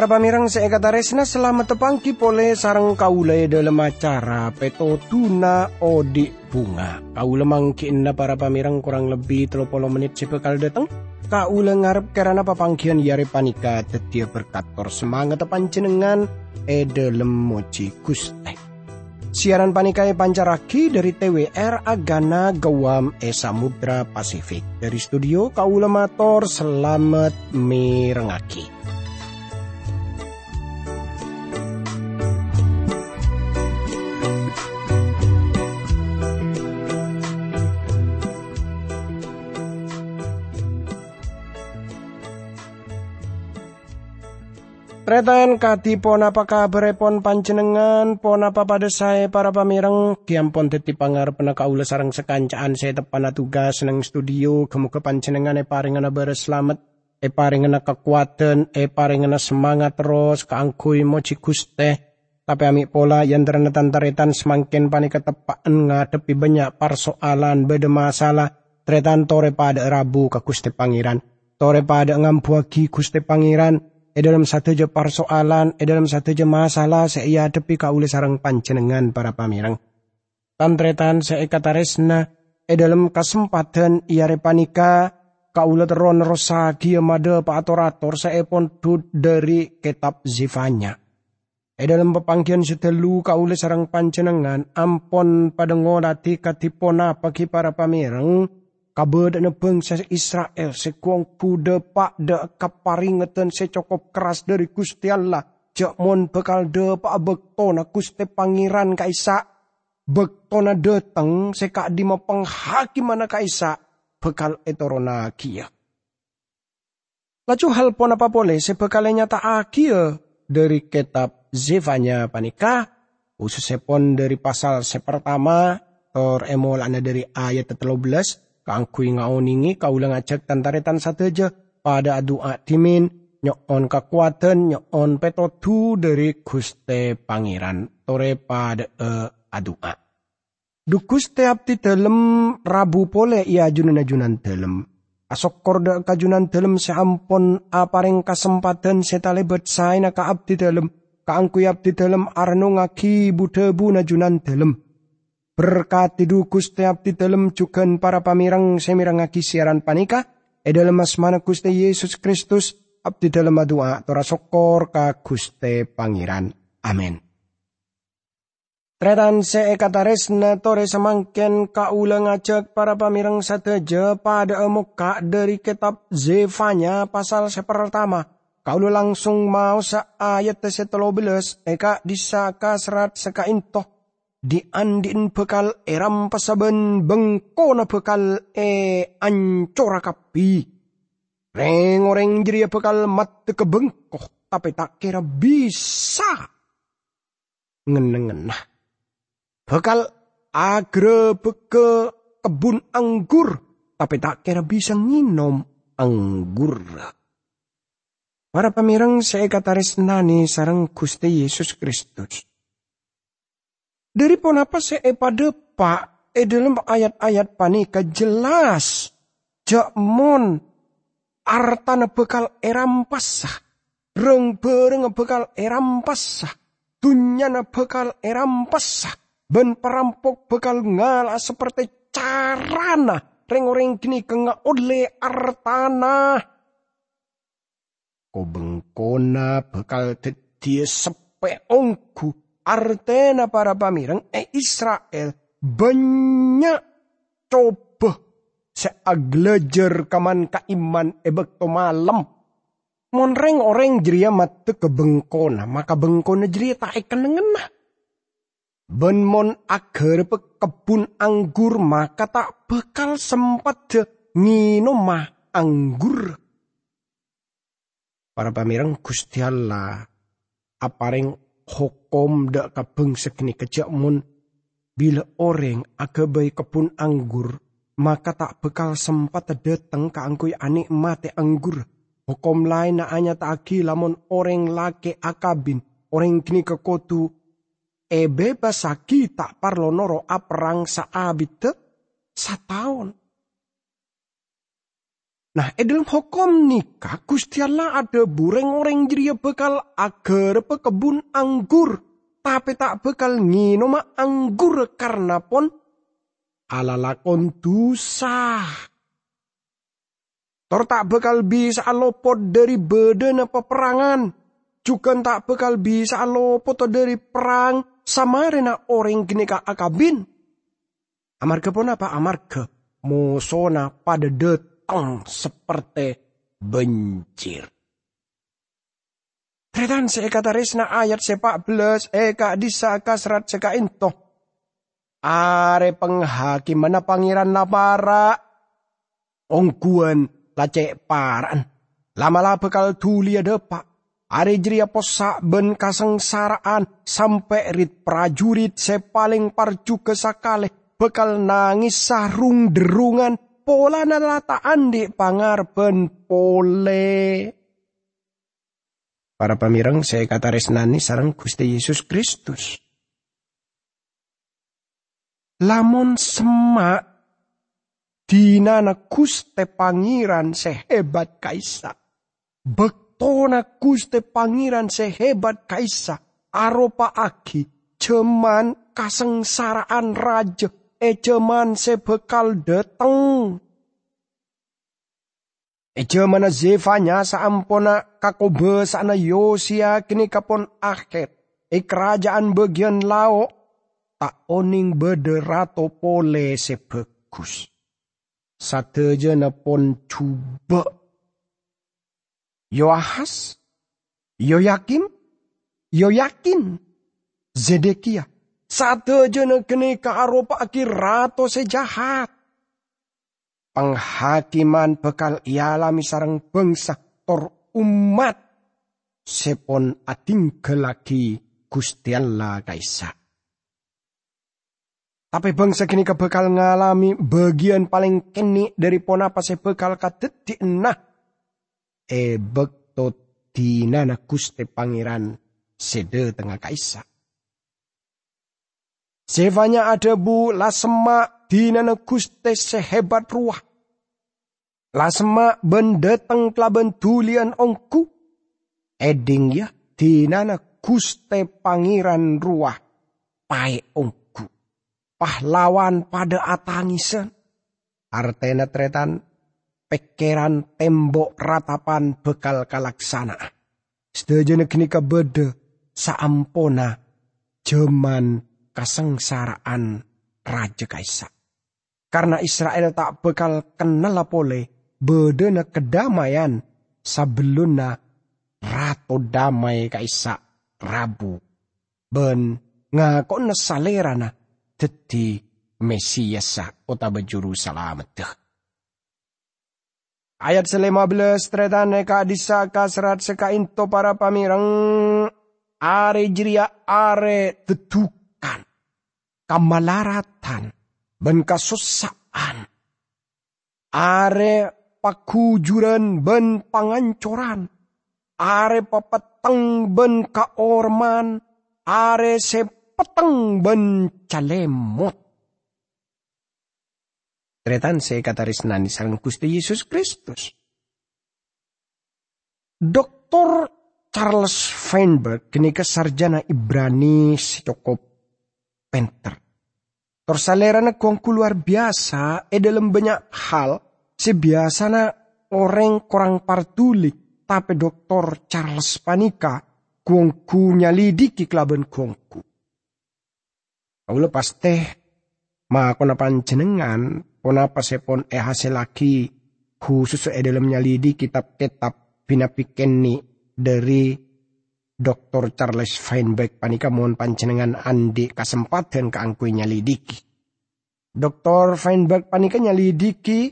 Para pamirang seekataresna selamat tepangki pole sarang kaulai dalam acara peto tuna odi bunga. Kaula mangkin na para pamirang kurang lebih 30 menit sepekal datang. Kaula ngarep karena papangkian yare panika tetia berkator semangat panjenengan e dalam moci guste. Siaran panikai pancaraki dari TWR Agana Gawam E Samudra Pasifik. Dari studio Kaula Mator selamat mirengaki. Tretan kati pon apa kabar pon panjenengan? Pon apa pada saya para pamireng? Kiampon teti pangar penaka ula sarang sekancaan saya tepana tugas neng studio. Kemuka panjenengan e paringana beres selamat. E paringana kekuatan e paringana semangat terus. Keangkui moci guste. Tapi ami pola yang ternetan taretan semakin panik ketepaan ngadepi banyak persoalan beda masalah. Tretan tore pada rabu ke guste pangeran. Tore pada ngampuagi guste pangeran e dalam satu je persoalan, e dalam satu je masalah saya hadapi kaule sarang panjenengan para pamirang. Tantretan saya kataresna, e dalam kesempatan ia repanika, kaula teron rosagi made paatorator saya pun dari kitab zifanya. E dalam pepangkian setelu kaule sarang panjenengan, ampon pada ngodati katipona pagi para pamirang, Kabar na bangsa Israel sekuang kuda pak da kaparingatan secokop keras dari Gusti Allah. Jakmon bekal de pak bekto na Gusti Pangeran kaisa. Bekto na datang seka di mapanghakim mana kaisa. Bekal etorona kia. Laju hal pon apa boleh sebekalnya tak akia dari kitab Zevanya panika. Khususnya pon dari pasal sepertama. Tor emol anda dari ayat 13 Kangkui ngaoningi kaulang acak tantaretan sateja pada doa timin nyon kekuatan nyon petotu dari Guste Pangeran tore pada e adua. Dukus teap ti dalam rabu pole ia ajunan-ajunan dalam. Asok korda kajunan dalam seampun apareng kesempatan setalebet saina ka abdi dalam. Kaangkui abdi dalam arno ngaki budebu najunan dalam Berkati dukus tiap di dalam cukan para pamirang semirangaki siaran panika. E dalam asmana Guste Yesus Kristus. Abdi dalam doa tora sokor ka Guste Pangeran. Amin. Tretan se na tore semangken ulang ajak para pamirang sateja pada muka dari kitab Zefanya pasal sepertama. Kau langsung mau sa ayat setelobeles eka disaka serat seka intoh di andin bekal eram pasaben bengkona bekal e ancora kapi. Reng orang jeria bekal mat ke bengkoh tapi tak kira bisa. Ngenengenah. Bekal agre beke kebun anggur tapi tak kira bisa nginom anggur. Para pamirang saya kataris nani sarang Gusti Yesus Kristus dari apa se e pada pak? E dalam ayat-ayat panika jelas jakmon artana bekal eram pasah. Reng bereng bekal eram pasah. Tunyana bekal eram pasah. Ben perampok bekal ngala seperti carana. Reng-reng kini kenga oleh artana. Ko bengkona bekal tetie sepe ongku Artena para pamirang e Israel banyak coba seaglejer kaman kaiman e bekto malam. Monreng orang jeria mate ke bengkona, maka bengkona jeria tak ikan ngena. Ben mon agar kebun anggur maka tak bekal sempat je nginum mah anggur. Para pamirang Gusti Allah apareng hukum dak kabeng sekini kejakmun bila orang agabai kebun anggur maka tak bekal sempat datang ke angkui anik mate anggur. Hukum lain na anya taki lamun orang lake akabin orang kini kekotu. E bebas saki tak parlo noro aprang saabit sa tahun Nah, edel hukum nikah Gusti Allah ada bureng orang jadi bekal agar kebun anggur, tapi tak bekal nginoma anggur karena pon ala lakon dosa. Tor tak bekal bisa lopot dari badan peperangan. Juga tak bekal bisa lopot dari perang sama rena orang gini ka akabin. Amarga pun apa? Amarga musona pada det datang seperti bencir. Tretan kata resna ayat sepak belas eka disaka serat seka into. Are penghakim mana pangeran lapara. Ongkuan lacek paran. Lama-lama bekal tuli ada pak. Are jeria posak ben kasengsaraan sampai rit prajurit sepaling parju kesakale bekal nangis sarung derungan pola nalataan di pangarben pole. Para pamirang saya kata resnani sarang Gusti Yesus Kristus. Lamun semak dinana Guste Pangeran sehebat kaisa. Bektona Guste Pangeran sehebat kaisa. Aropa aki ceman kasengsaraan raja ejaman sebekal dateng. Ejamana Zefanya saampona kakobe sana Yosia kini kapon akhir. E kerajaan bagian lao tak oning bederato pole sebegus. Satejana pon coba. Yoahas, Yoyakim, Yoyakin, Zedekia satu jana kene aropa aki rato sejahat. Penghakiman bekal ialami sarang bangsa tor umat. Sepon ating kelaki Gusti Allah kaisa. Tapi bangsa kini kebekal ngalami bagian paling kini dari ponapa sebekal kadetik nah. E bekto dinana Gusti Pangeran sede tengah kaisa. Sevanya ada bu lasema dinana guste sehebat ruah. Lasema bendeteng kelaben tulian ongku. Eding ya dinana guste pangeran ruah. Pai ongku. Pahlawan pada atangisan. Artena tretan pekeran tembok ratapan bekal kalaksana. Sedajana kini bede saampona jeman kesengsaraan Raja Kaisa. Karena Israel tak bekal kenal pole bedena kedamaian sebelumnya ratu damai Kaisa Rabu. Ben ngakon salerana teti Mesiasa kota bejuru salamet Ayat selima belas tretan eka disaka serat seka into para pamirang are jiria are tetuk kamalaratan, ben kasusaan. Are pakujuran ben pangancoran. Are papeteng ben kaorman. Are sepeteng ben calemot. Tretan se katarisnani sarang Gusti Yesus Kristus. Doktor Charles Feinberg kini sarjana Ibrani cukup penter. Torsalera na kuang luar biasa, e dalam banyak hal, sebiasana orang kurang partuli, tapi doktor Charles Panika, kuangku nyalidiki kelaban kuangku. Paulo paste, ma kona panjenengan, pona pasepon e hasil laki, khusus e dalam nyalidi kitab-kitab pinapikenni dari Dr. Charles Feinberg panika mohon panjenengan andi kesempatan keangkui nyalidiki. Dr. Feinberg panika nyalidiki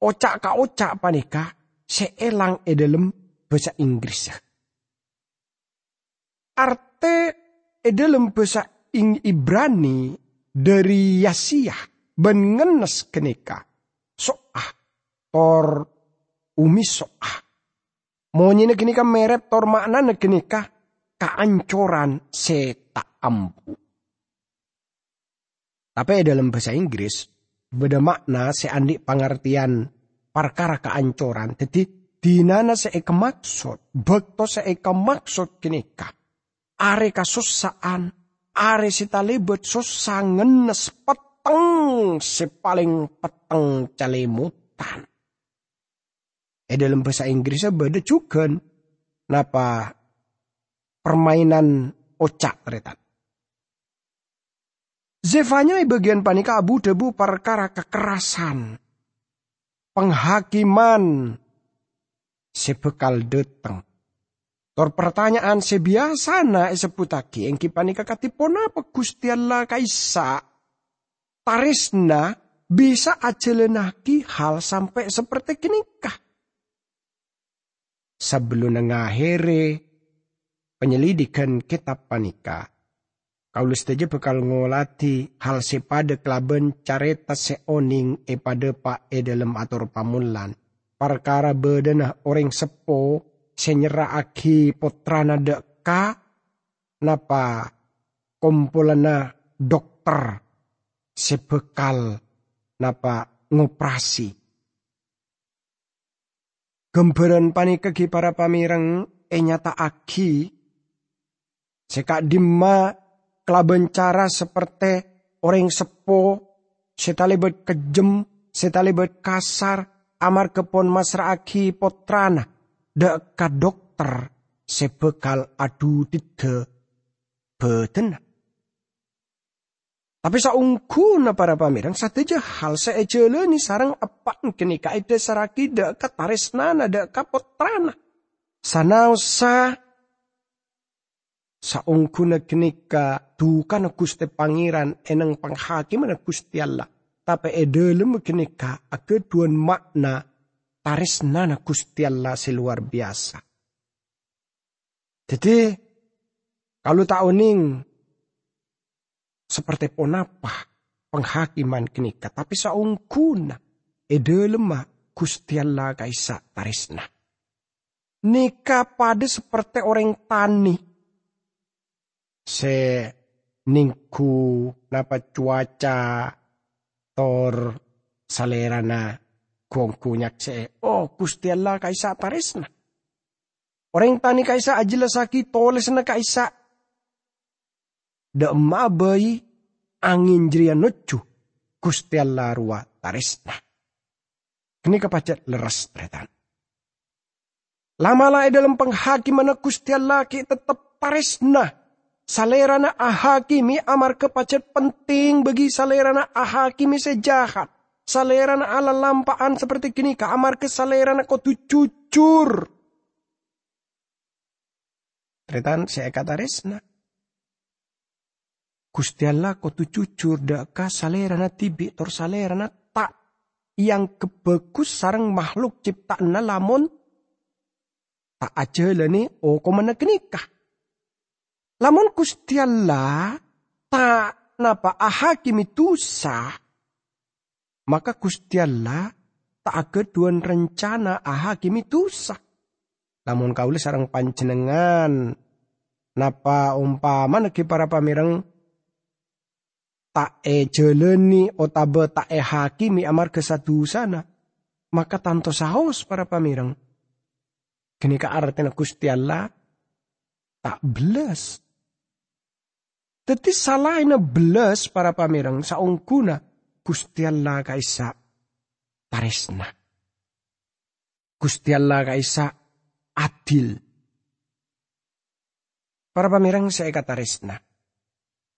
ocak ka ocak panika seelang edelem bahasa Inggris. Arte edelem bahasa ing Ibrani dari Yasiah bengenes kenika soah tor umi soah Monyi negini ka merep tor makna negini ka keancoran seta ampu. Tapi dalam bahasa Inggris, beda makna seandi pengertian perkara keancoran. Jadi dinana seeka maksud, bekto seeka maksud kenika. Are kasusaan, are talibet susah ngenes peteng paling peteng calimutan. Eh dalam bahasa Inggrisnya beda juga. Napa permainan ocak teretan. Zevanya bagian panika abu debu perkara kekerasan. Penghakiman. Sebekal deteng. Tor pertanyaan sebiasa na seputaki engki panika katipona apa Gusti kaisa. Tarisna bisa ajelenaki hal sampai seperti kenikah. Sebelum ngakhiri penyelidikan kitab panika, Kaulus saja bekal ngolati hal sepada kelaben careta seoning e pada pa e dalam atur pamulan. Perkara bedena orang sepo senyera aki potrana deka napa kumpulana dokter sebekal napa ngoperasi. Gembaran panika para pamireng e nyata aki seka dimma kelaban cara seperti orang sepo, setalibet kejem, setalibet kasar, amar kepon masraaki potrana, deka dokter, sebekal adu dide beten. Tapi saungku na para pamirang sateja hal seejele ni sarang apa kenika ide saraki deka tarisnana deka potrana. Sanausa saungku na kenika duka na guste pangeran enang panghakim na gusti Allah. Tapi edelem kenika akeduan makna taris nana gusti Allah seluar biasa. Jadi kalau tak uning seperti ponapa penghakiman kenika tapi saungkuna edelema gusti Allah kaisa tarisna. Nika pada seperti orang tani. Se ningku napa cuaca tor salerana kongku nyakse oh Gusti Allah kaisa taresna orang tani kaisa ajilasaki toles na kaisa da mabai angin jria nucu Gusti Allah ruwa taresna kini kapacet leres tretan lama-lama dalam penghakiman Gusti Allah ki tetap taresna Salerana ahakimi amar kepacet penting bagi salerana ahakimi sejahat. Salerana ala lampaan seperti kini ka amar ke salerana kau tu cucur. Tretan saya kata resna. Gusti Allah cucur daka salerana tibi tor salerana tak yang kebekus sarang makhluk ciptaan lamun tak aja lani oh kau mana kenikah Lamun Gusti Allah tak napa ahakimi sah, maka Gusti Allah tak keduan rencana ahakimi sah. Lamun kaulis sarang panjenengan napa umpama neki para pamireng tak e jeleni otabe tak e hakimi amar kesatu sana maka tanto sahos para pamireng kini ka artinya Gusti Allah tak belas Teti salah ina belas para pamirang sa ungkuna Gusti Allah kaisa taresna. Gusti Allah kaisa adil. Para pamirang saya kata resna.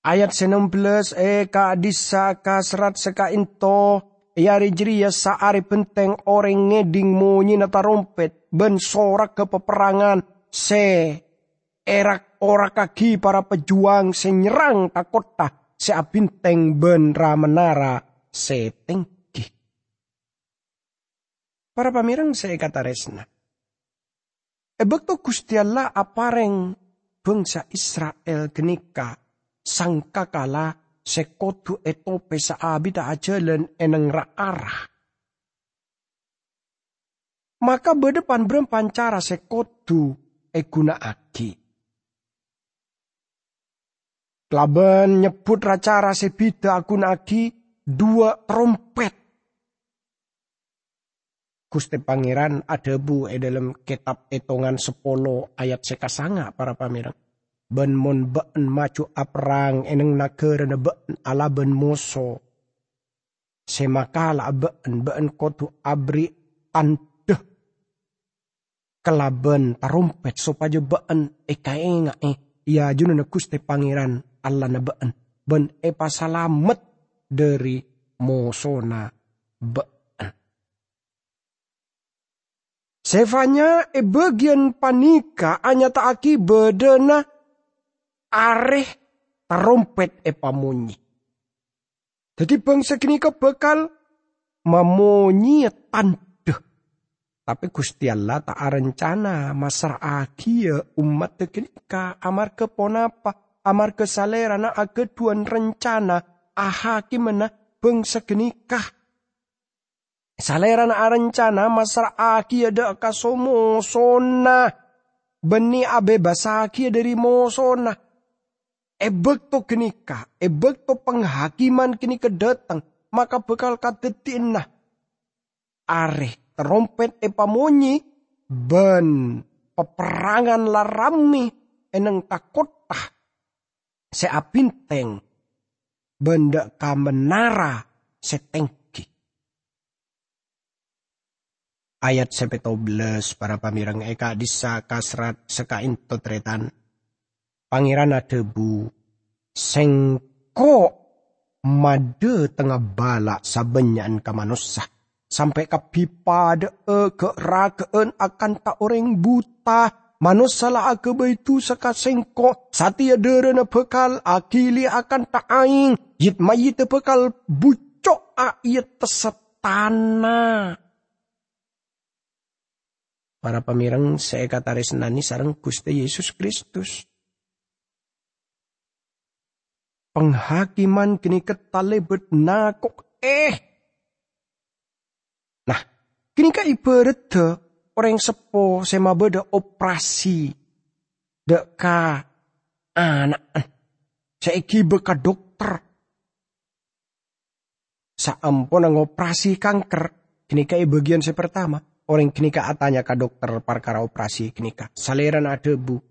Ayat 16 e ka disa ka serat seka into Yari jeria saari penteng orang ngeding munyi na tarompet ben sorak ke peperangan se erak ora kaki para pejuang senyerang takota seabinteng ben menara setengki. Para pamirang saya kata resna. Ebekto Gusti Allah apareng bangsa Israel genika sangka kala sekotu etope saabita ajalan eneng arah. Maka berdepan berempan cara sekotu eguna aki. Kelaban nyebut racara sebida aku nagi dua trompet. Gusti Pangeran ada bu e dalam kitab etongan sepolo ayat sekasanga para pamirang. Ben mon ben maju aprang eneng nakere na ben ala ben moso. Semakala ben ben kotu abri ante kelaben tarumpet supaya ben eka enga e ya juna na Gusti Pangeran Allah na ben ben e pasalamet dari mosona ben Sefanya e bagian panika anya taaki bedena areh tarompet e pamunyi. Jadi bangsa kini ke bekal mamunyi tande. Tapi Gusti Allah tak rencana masar ya umat ka amar ke ponapa amar ke salera na ake tuan rencana ahaki mana bangsa kenikah Salera na arancana masar aki ada kasomo sona. Beni abe basaki dari mosona. Ebek to kenika, ebek to penghakiman kini kedatang, maka bekal katetin nah. Are terompet epamonyi, ben peperangan larami eneng takotah. Seapinteng, benda kamenara seteng ayat 17 para pamirang eka disa kasrat sekain totretan pangeran adebu sengko made tengah balak sabenyan kamanusah sampai kapipa de e ke rakeen akan tak orang buta. Manusia lah ake baitu seka sengko satia derena bekal akili akan tak aing. Yit mayit bekal bucok ayat tesetana para pamirang saya kata nani sarang Gusti Yesus Kristus. Penghakiman kini ketalebet nakok eh. Nah, kini ka ibarat orang sepo sema beda operasi deka anak saiki beka dokter saampun operasi kanker kini kai bagian saya pertama Orang kenika atanya ke dokter perkara operasi kenika. Saleran ada bu.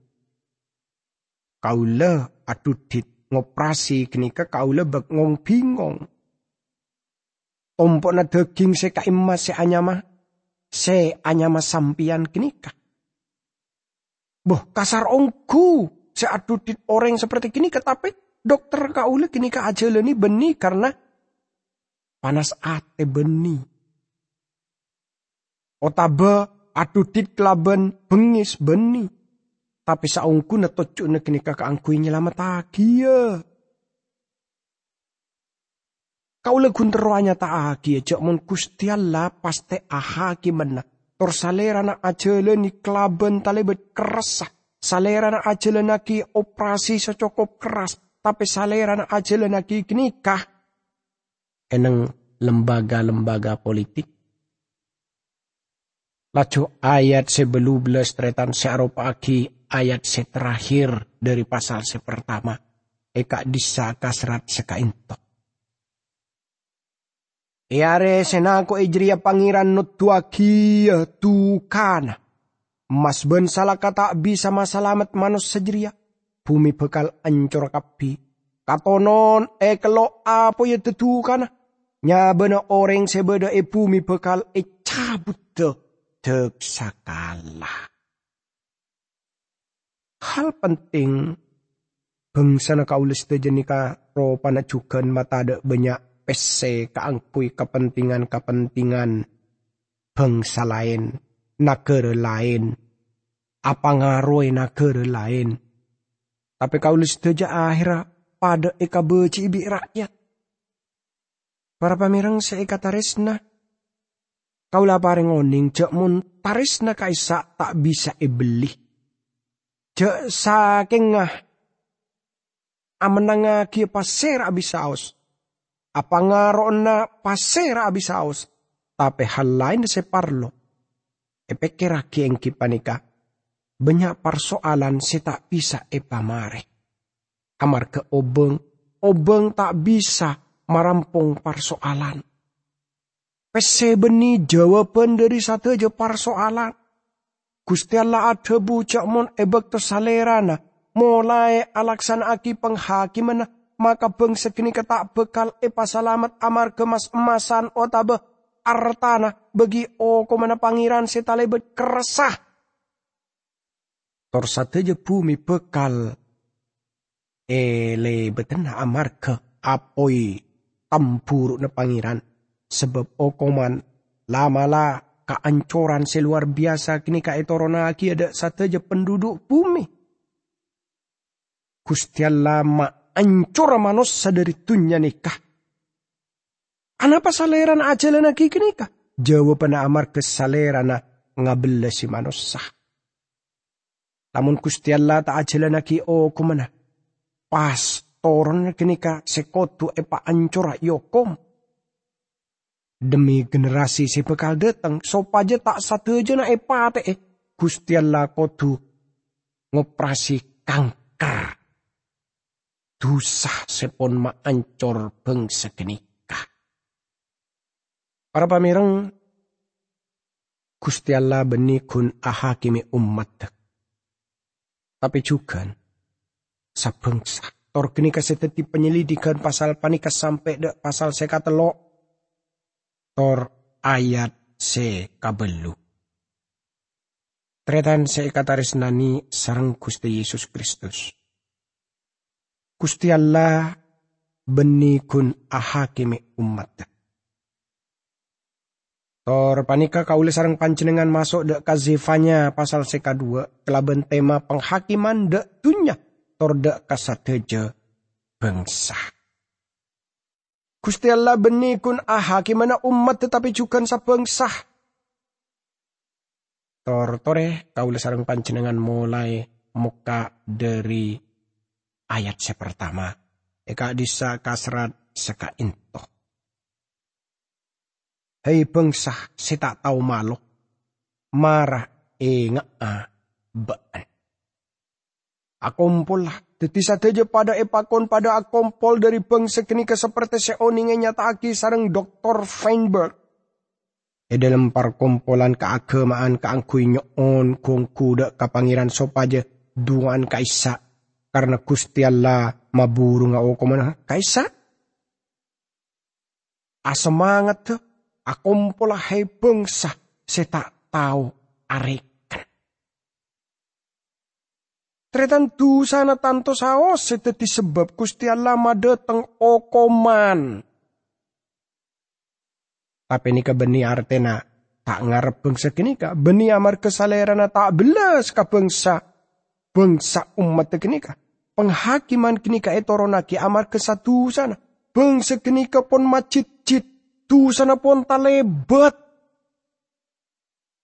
Kaula adudit ngoperasi kenika kaula bak ngong bingong. Tompok na daging se kaima se anyama. Se anyama sampian kenika. Boh kasar ongku. Se adudit orang seperti kini tapi dokter kaula kenika aja leni beni karena panas ate beni Otaba adudit kelaban bengis beni. Tapi saungku na tocu na kini kakak angkui nyelamat agia. Kau legun teruanya tak agia. Jok mun kusti Allah paste ahaki mena. Tor salera na ajele ni kelaban talebet keras. Salera na ajele ki operasi secokop keras. Tapi salera na ajele ki kenikah. Eneng lembaga-lembaga politik Laju ayat sebelum belas tretan pagi ayat terakhir dari pasal sepertama. Eka disa kasrat seka into. Iare senako ijria pangiran kia tukana. Mas ben salah kata bisa masalamat manus sejria. Bumi bekal ancur kapi. Katonon e kelo apa ya tetukana. Nya bena orang sebeda e bumi bekal e cabut deg sakala. Hal penting bangsa na kaulis jenika ro mata ada banyak pese kaangkui kepentingan-kepentingan bangsa lain, negara lain, apa ngaruh negara lain. Tapi kaulis teja akhirnya pada eka beci ibi rakyat. Para pamirang seika taresna Kaula pareng oning cek mun taris na kaisa tak bisa ibeli. Cek saking ngah amenanga kia pasir abis saus. Apa na pasir abis saus. Tapi hal lain separlo. Epekera kieng kipanika. Banyak persoalan si tak bisa epamare. Amar ke obeng, obeng tak bisa merampung persoalan Pese beni jawaban dari satu aja persoalan. Gusti Allah ada bucak mon ebek salerana. Mulai alaksan aki penghakiman maka bangsa kini ketak bekal epa salamat amar kemas emasan otabe artana bagi o komana pangeran setalebet keresah. Tor sateja bumi bekal ele beten amar ke apoi tamburu na pangeran sebab o koman lamala keancoran seluar biasa kini ka etorona aki ada sateja penduduk bumi. Gustian lama ancur manusia dari tunya nikah Anapa saleran ajalan lagi kenika? Jawaban amar kesalerana ngabela si manusia. Namun Gusti Allah tak ajalan lagi o oh, kumana. Pas toron kenika sekotu epa ancora yokom. Demi generasi si bekal datang, sopaja tak satu aja na epa te e. Gusti Allah kotu ngoperasi kanker. Dusah sepon ma ancor bangsa kenika. Para pamirang, Gusti Allah beni kun ahakimi umat. Tapi juga sabengsa. Tor kini kaseteti penyelidikan pasal panika sampai dek pasal sekatelo. Tor ayat se kabelu. Tretan se nani sarang Gusti Yesus Kristus. Gusti Allah beni kun ahakimi umat. Tor panika kaule sarang pancenengan masuk dek kazifanya pasal seka dua kelaban tema penghakiman dek dunya tor dek kasateja bangsa. Gusti Allah benih kun ahakimana umat tetapi juga sa bangsa. Tor tore kaule sarang pancenengan mulai muka dari ayat se pertama. Eka disa kasrat seka intoh. Hei bangsa si tak tahu malu. Marah ingat ah baan. Akompol lah. Teti saja pada epakon pada akompol dari bangsa ke seperti seoninge nyata aki sarang Dr. Feinberg. E dalam parkompolan keagamaan keangkui nyoon kong kuda kapangiran sopaja duan kaisa. Karena Gusti Allah maburu nga o kumana kaisa. Asemangat tuh akumpulah hai bangsa saya tak tahu arekan. Tretan tu sana tanto saos seteti sebab Gusti Allah madeteng okoman. Tapi ini beni artena tak ngarep bangsa kini ka beni amar kesalerana tak belas ka bangsa bangsa umat kini ka penghakiman kini ka etoronaki amar kesatu sana bangsa kini ka pon macit-cit tu sana pun talebet.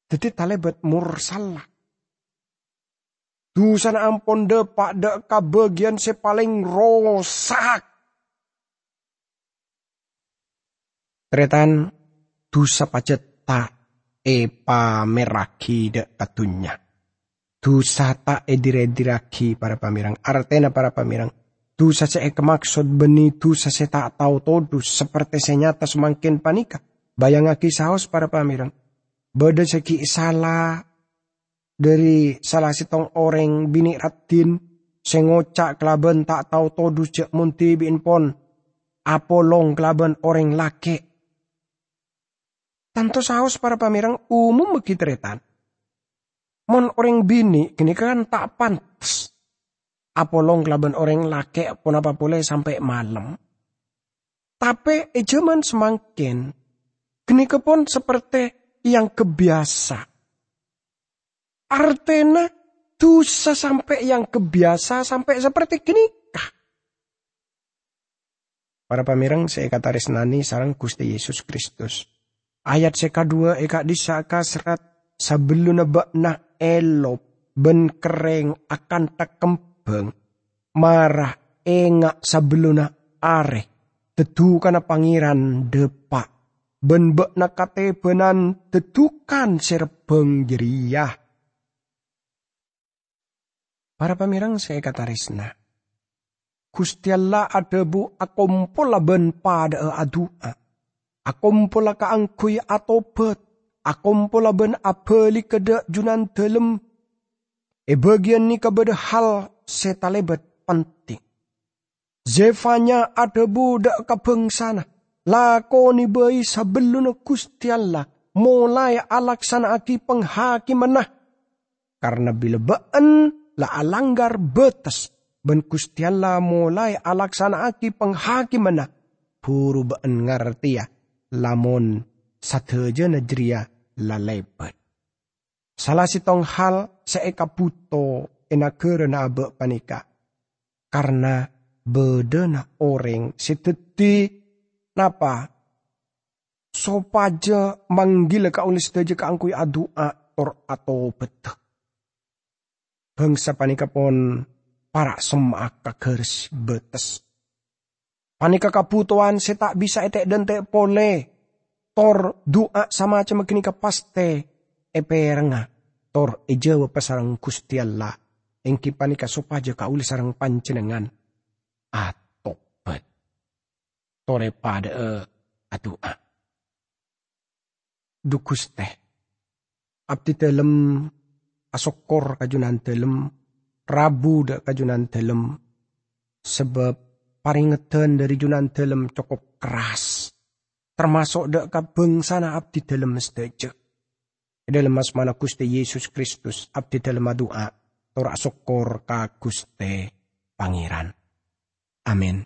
Jadi talebet mursalah. Tu sana ampun de pak de bagian se paling rosak. Tretan dosa pacet tak epa meraki de katunya. Dosa tak edirediraki para pamirang. Artena para pamirang Tu saja ek maksud beni tu saja tak tahu todu seperti senyata semakin panika. Bayang aki saus para pamirang. Bada seki salah dari salah sitong orang bini ratin sengocak kelaban tak tahu todu cek munti bin pon apolong kelaban orang laki. Tanto saus para pamirang umum begitu Mon orang bini kini kan tak pantas apolong kelaban orang laki pun apa boleh sampai malam. Tapi ejaman semakin kini kepon seperti yang kebiasa. Artena dosa sampai yang kebiasa sampai seperti kini kah. Para pamirang saya kata resnani sarang Gusti Yesus Kristus. Ayat seka dua eka disaka serat sebelum na elop ben kereng akan tekem beng marah engak sabeluna are tetu kana pangeran depak ben na kate benan tetukan serbeng jeriah para pamirang saya kata resna ada bu akompola ben pada adua Akumpola kaangkuy atobet. Akumpola ben apeli kede junan telem. E bagian ni kabeda hal setalebet penting. Zefanya ada budak kabengsana. Lakoni bayi sebelum Gusti Allah mulai alaksana aki penghakiman nah. Karena bila baan la alanggar betes ben Gusti Allah mulai alaksana aki penghakiman nah. Puru baan ngerti ya lamun sateja najria la lebat. Salah sitong hal seeka ena kerana abe panika. Karena bedena orang seteti napa sopaja manggil ka ulis teje ka angkui adua tor atau betek. Bangsa panika pon para semak kakers betes. Panika kaputuan se tak bisa etek dan te pole. Tor doa sama cuma kini kapaste eperenga. Tor ejawa pasarang kustialla. Engki panika sopaja ka ulis sarang pancenengan atopet. Tore pada e adua. Dukus teh. Abdi telem asokor kajunan telem. Rabu da kajunan telem. Sebab paringetan dari junan telem cukup keras. Termasuk da kabeng sana abdi telem mesteje. Dalam mas mana kuste Yesus Kristus abdi telem doa. Tora sokor ka kuste pangeran. Amin.